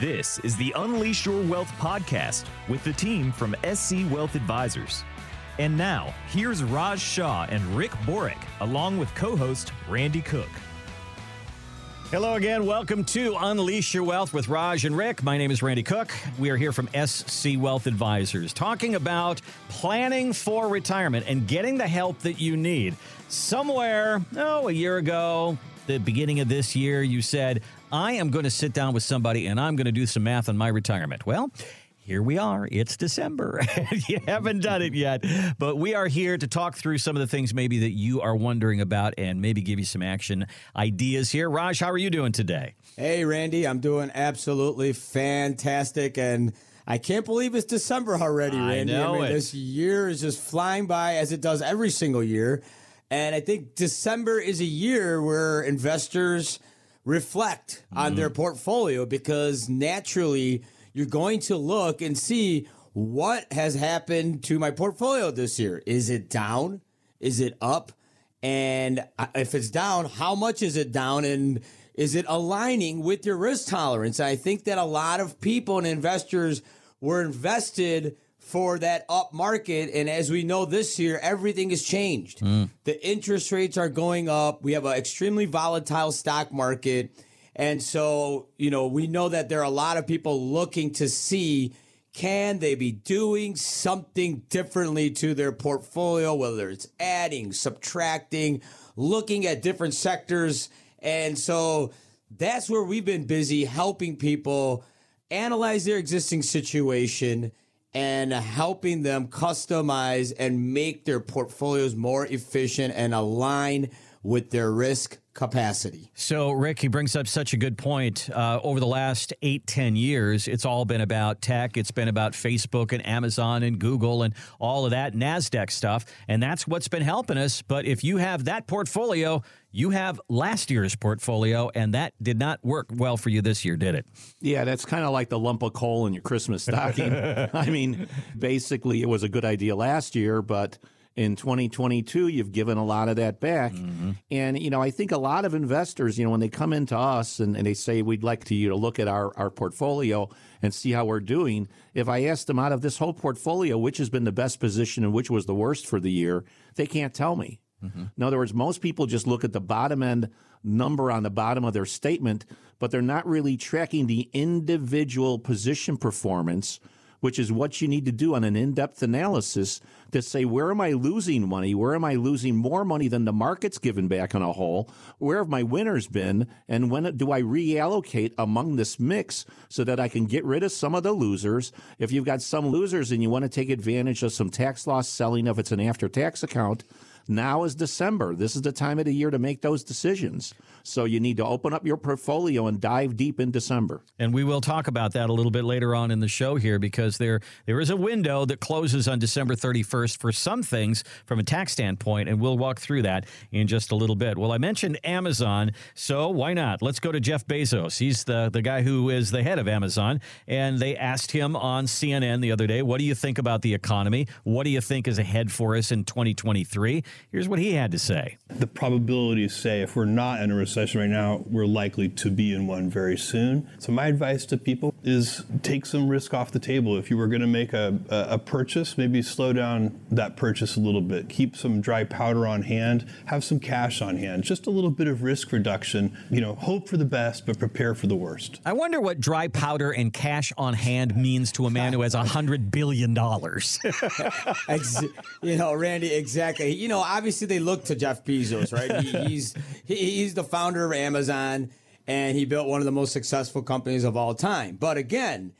This is the Unleash Your Wealth podcast with the team from SC Wealth Advisors. And now, here's Raj Shah and Rick Borick, along with co host Randy Cook. Hello again. Welcome to Unleash Your Wealth with Raj and Rick. My name is Randy Cook. We are here from SC Wealth Advisors talking about planning for retirement and getting the help that you need. Somewhere, oh, a year ago, the beginning of this year, you said, I am going to sit down with somebody and I'm going to do some math on my retirement. Well, here we are. It's December. you haven't done it yet, but we are here to talk through some of the things maybe that you are wondering about and maybe give you some action ideas here. Raj, how are you doing today? Hey, Randy, I'm doing absolutely fantastic. And I can't believe it's December already, Randy. I know mean, it. this year is just flying by as it does every single year. And I think December is a year where investors reflect on their mm-hmm. portfolio because naturally you're going to look and see what has happened to my portfolio this year. Is it down? Is it up? And if it's down, how much is it down? And is it aligning with your risk tolerance? I think that a lot of people and investors were invested for that up market. And as we know this year, everything has changed. Hmm. The interest rates are going up. We have an extremely volatile stock market. And so, you know, we know that there are a lot of people looking to see can they be doing something differently to their portfolio, whether it's adding, subtracting, looking at different sectors. And so that's where we've been busy helping people analyze their existing situation and helping them customize and make their portfolios more efficient and align with their risk capacity. So, Rick, he brings up such a good point. Uh, over the last eight, ten years, it's all been about tech. It's been about Facebook and Amazon and Google and all of that NASDAQ stuff. And that's what's been helping us. But if you have that portfolio, you have last year's portfolio, and that did not work well for you this year, did it? Yeah, that's kind of like the lump of coal in your Christmas stocking. I mean, basically, it was a good idea last year, but in 2022, you've given a lot of that back. Mm-hmm. And, you know, I think a lot of investors, you know, when they come into us and, and they say, we'd like to, you know, look at our, our portfolio and see how we're doing, if I ask them out of this whole portfolio, which has been the best position and which was the worst for the year, they can't tell me. Mm-hmm. In other words, most people just look at the bottom end number on the bottom of their statement, but they're not really tracking the individual position performance, which is what you need to do on an in depth analysis to say, where am I losing money? Where am I losing more money than the market's given back on a whole? Where have my winners been? And when do I reallocate among this mix so that I can get rid of some of the losers? If you've got some losers and you want to take advantage of some tax loss selling if it's an after tax account, now is December. This is the time of the year to make those decisions. So you need to open up your portfolio and dive deep in December. And we will talk about that a little bit later on in the show here because there there is a window that closes on December 31st for some things from a tax standpoint, and we'll walk through that in just a little bit. Well, I mentioned Amazon, so why not? Let's go to Jeff Bezos. He's the, the guy who is the head of Amazon, and they asked him on CNN the other day, what do you think about the economy? What do you think is ahead for us in 2023? Here's what he had to say. the probabilities say if we're not in a recession right now, we're likely to be in one very soon. So my advice to people is take some risk off the table. If you were going to make a, a, a purchase, maybe slow down that purchase a little bit. Keep some dry powder on hand. Have some cash on hand. Just a little bit of risk reduction. You know, hope for the best, but prepare for the worst. I wonder what dry powder and cash on hand means to a man who has a $100 billion. You know, Randy, exactly. You know, obviously they look to Jeff Bezos, right? He, he's he, he's the founder of Amazon, and he built one of the most successful companies of all time. But again,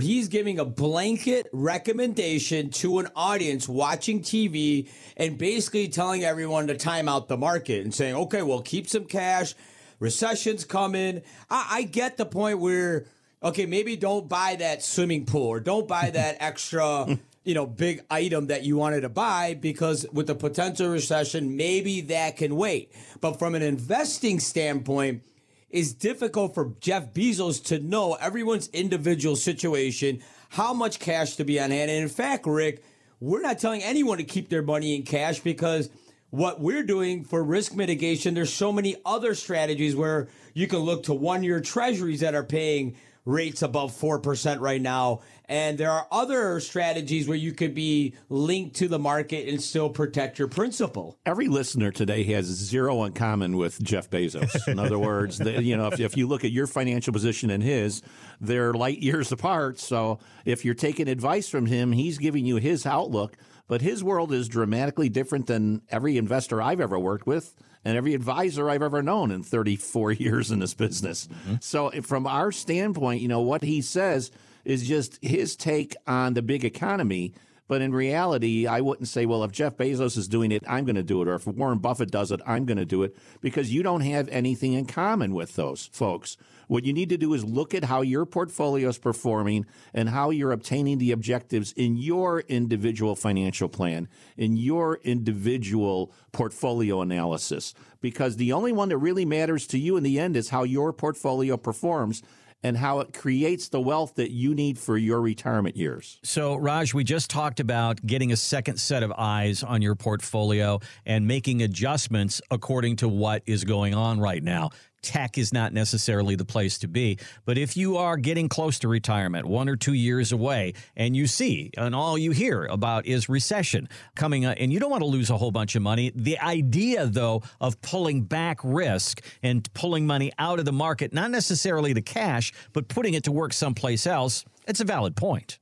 he's giving a blanket recommendation to an audience watching TV and basically telling everyone to time out the market and saying, okay, well, keep some cash. Recession's coming. I, I get the point where, okay, maybe don't buy that swimming pool or don't buy that extra, you know, big item that you wanted to buy because with the potential recession, maybe that can wait. But from an investing standpoint, it's difficult for Jeff Bezos to know everyone's individual situation, how much cash to be on hand. And in fact, Rick, we're not telling anyone to keep their money in cash because what we're doing for risk mitigation, there's so many other strategies where you can look to one year treasuries that are paying rates above 4% right now. And there are other strategies where you could be linked to the market and still protect your principal. Every listener today has zero in common with Jeff Bezos. In other words, the, you know, if, if you look at your financial position and his, they're light years apart. So if you're taking advice from him, he's giving you his outlook. But his world is dramatically different than every investor I've ever worked with and every advisor I've ever known in 34 years in this business. Mm-hmm. So, from our standpoint, you know, what he says is just his take on the big economy. But in reality, I wouldn't say, well, if Jeff Bezos is doing it, I'm going to do it. Or if Warren Buffett does it, I'm going to do it because you don't have anything in common with those folks. What you need to do is look at how your portfolio is performing and how you're obtaining the objectives in your individual financial plan, in your individual portfolio analysis. Because the only one that really matters to you in the end is how your portfolio performs and how it creates the wealth that you need for your retirement years. So, Raj, we just talked about getting a second set of eyes on your portfolio and making adjustments according to what is going on right now tech is not necessarily the place to be. But if you are getting close to retirement, one or two years away, and you see, and all you hear about is recession coming, and you don't want to lose a whole bunch of money. The idea, though, of pulling back risk and pulling money out of the market, not necessarily the cash, but putting it to work someplace else, it's a valid point.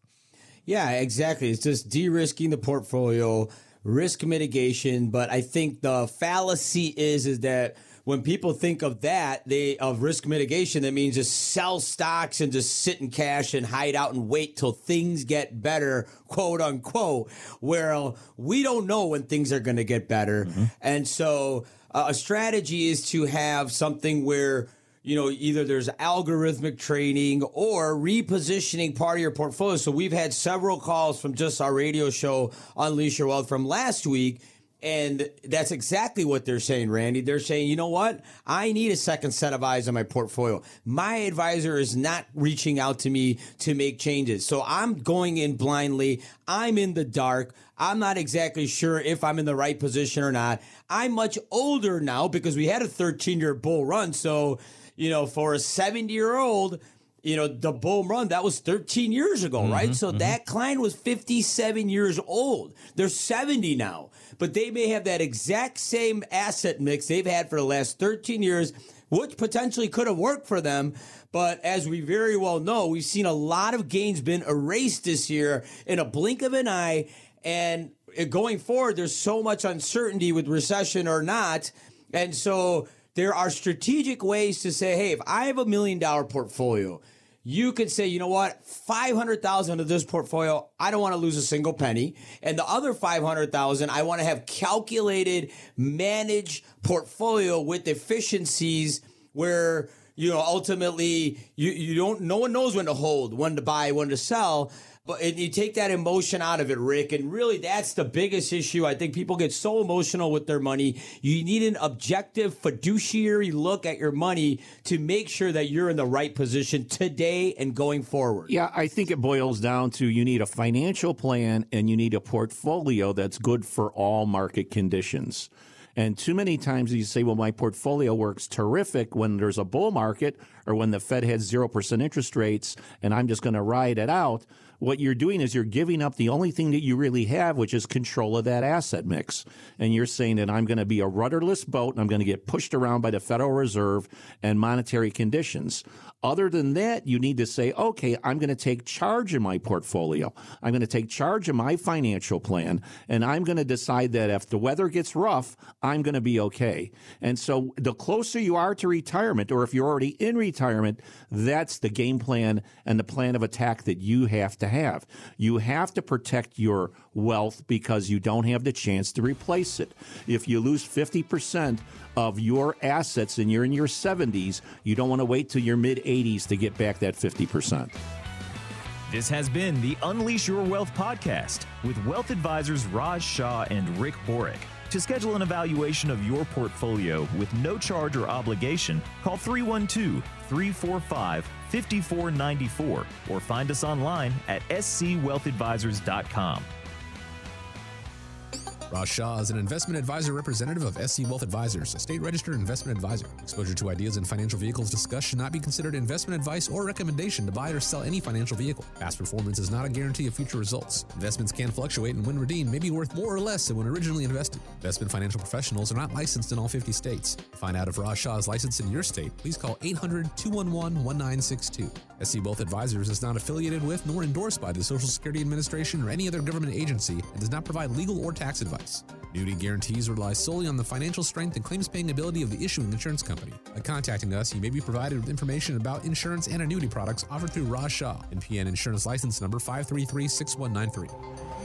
Yeah, exactly. It's just de risking the portfolio, risk mitigation. But I think the fallacy is, is that when people think of that, they of risk mitigation, that means just sell stocks and just sit in cash and hide out and wait till things get better, quote unquote. Where we don't know when things are going to get better, mm-hmm. and so uh, a strategy is to have something where you know, either there's algorithmic trading or repositioning part of your portfolio. So we've had several calls from just our radio show, Unleash Your Wealth, from last week and that's exactly what they're saying, Randy. They're saying, you know what? I need a second set of eyes on my portfolio. My advisor is not reaching out to me to make changes. So I'm going in blindly. I'm in the dark. I'm not exactly sure if I'm in the right position or not. I'm much older now because we had a 13 year bull run. So, you know, for a 70 year old, you know, the bull run, that was 13 years ago, mm-hmm, right? So mm-hmm. that client was 57 years old. They're 70 now but they may have that exact same asset mix they've had for the last 13 years, which potentially could have worked for them. But as we very well know, we've seen a lot of gains been erased this year in a blink of an eye. And going forward, there's so much uncertainty with recession or not. And so there are strategic ways to say, hey, if I have a million dollar portfolio, you could say, you know what, 500,000 of this portfolio, I don't want to lose a single penny. And the other 500,000, I want to have calculated, managed portfolio with efficiencies where, you know, ultimately you, you don't, no one knows when to hold, when to buy, when to sell. But and you take that emotion out of it, Rick, and really that's the biggest issue. I think people get so emotional with their money. You need an objective fiduciary look at your money to make sure that you're in the right position today and going forward. Yeah, I think it boils down to you need a financial plan and you need a portfolio that's good for all market conditions. And too many times you say, well, my portfolio works terrific when there's a bull market or when the Fed has 0% interest rates and I'm just going to ride it out what you're doing is you're giving up the only thing that you really have, which is control of that asset mix. And you're saying that I'm going to be a rudderless boat and I'm going to get pushed around by the Federal Reserve and monetary conditions. Other than that, you need to say, okay, I'm going to take charge of my portfolio. I'm going to take charge of my financial plan, and I'm going to decide that if the weather gets rough, I'm going to be okay. And so the closer you are to retirement, or if you're already in retirement, that's the game plan and the plan of attack that you have to have. You have to protect your wealth because you don't have the chance to replace it. If you lose 50% of your assets and you're in your 70s, you don't want to wait till your mid 80s to get back that 50%. This has been the Unleash Your Wealth podcast with wealth advisors Raj Shah and Rick Borick. To schedule an evaluation of your portfolio with no charge or obligation, call 312 345 5494 or find us online at scwealthadvisors.com. Raj Shah is an investment advisor representative of SC Wealth Advisors, a state registered investment advisor. Exposure to ideas and financial vehicles discussed should not be considered investment advice or recommendation to buy or sell any financial vehicle. Past performance is not a guarantee of future results. Investments can fluctuate and when redeemed may be worth more or less than when originally invested. Investment financial professionals are not licensed in all 50 states. To find out if Raj Shah is licensed in your state, please call 800 211 1962. SC Wealth Advisors is not affiliated with nor endorsed by the Social Security Administration or any other government agency and does not provide legal or tax advice. Annuity guarantees rely solely on the financial strength and claims paying ability of the issuing insurance company. By contacting us, you may be provided with information about insurance and annuity products offered through Raj Shah, NPN Insurance License Number 5336193.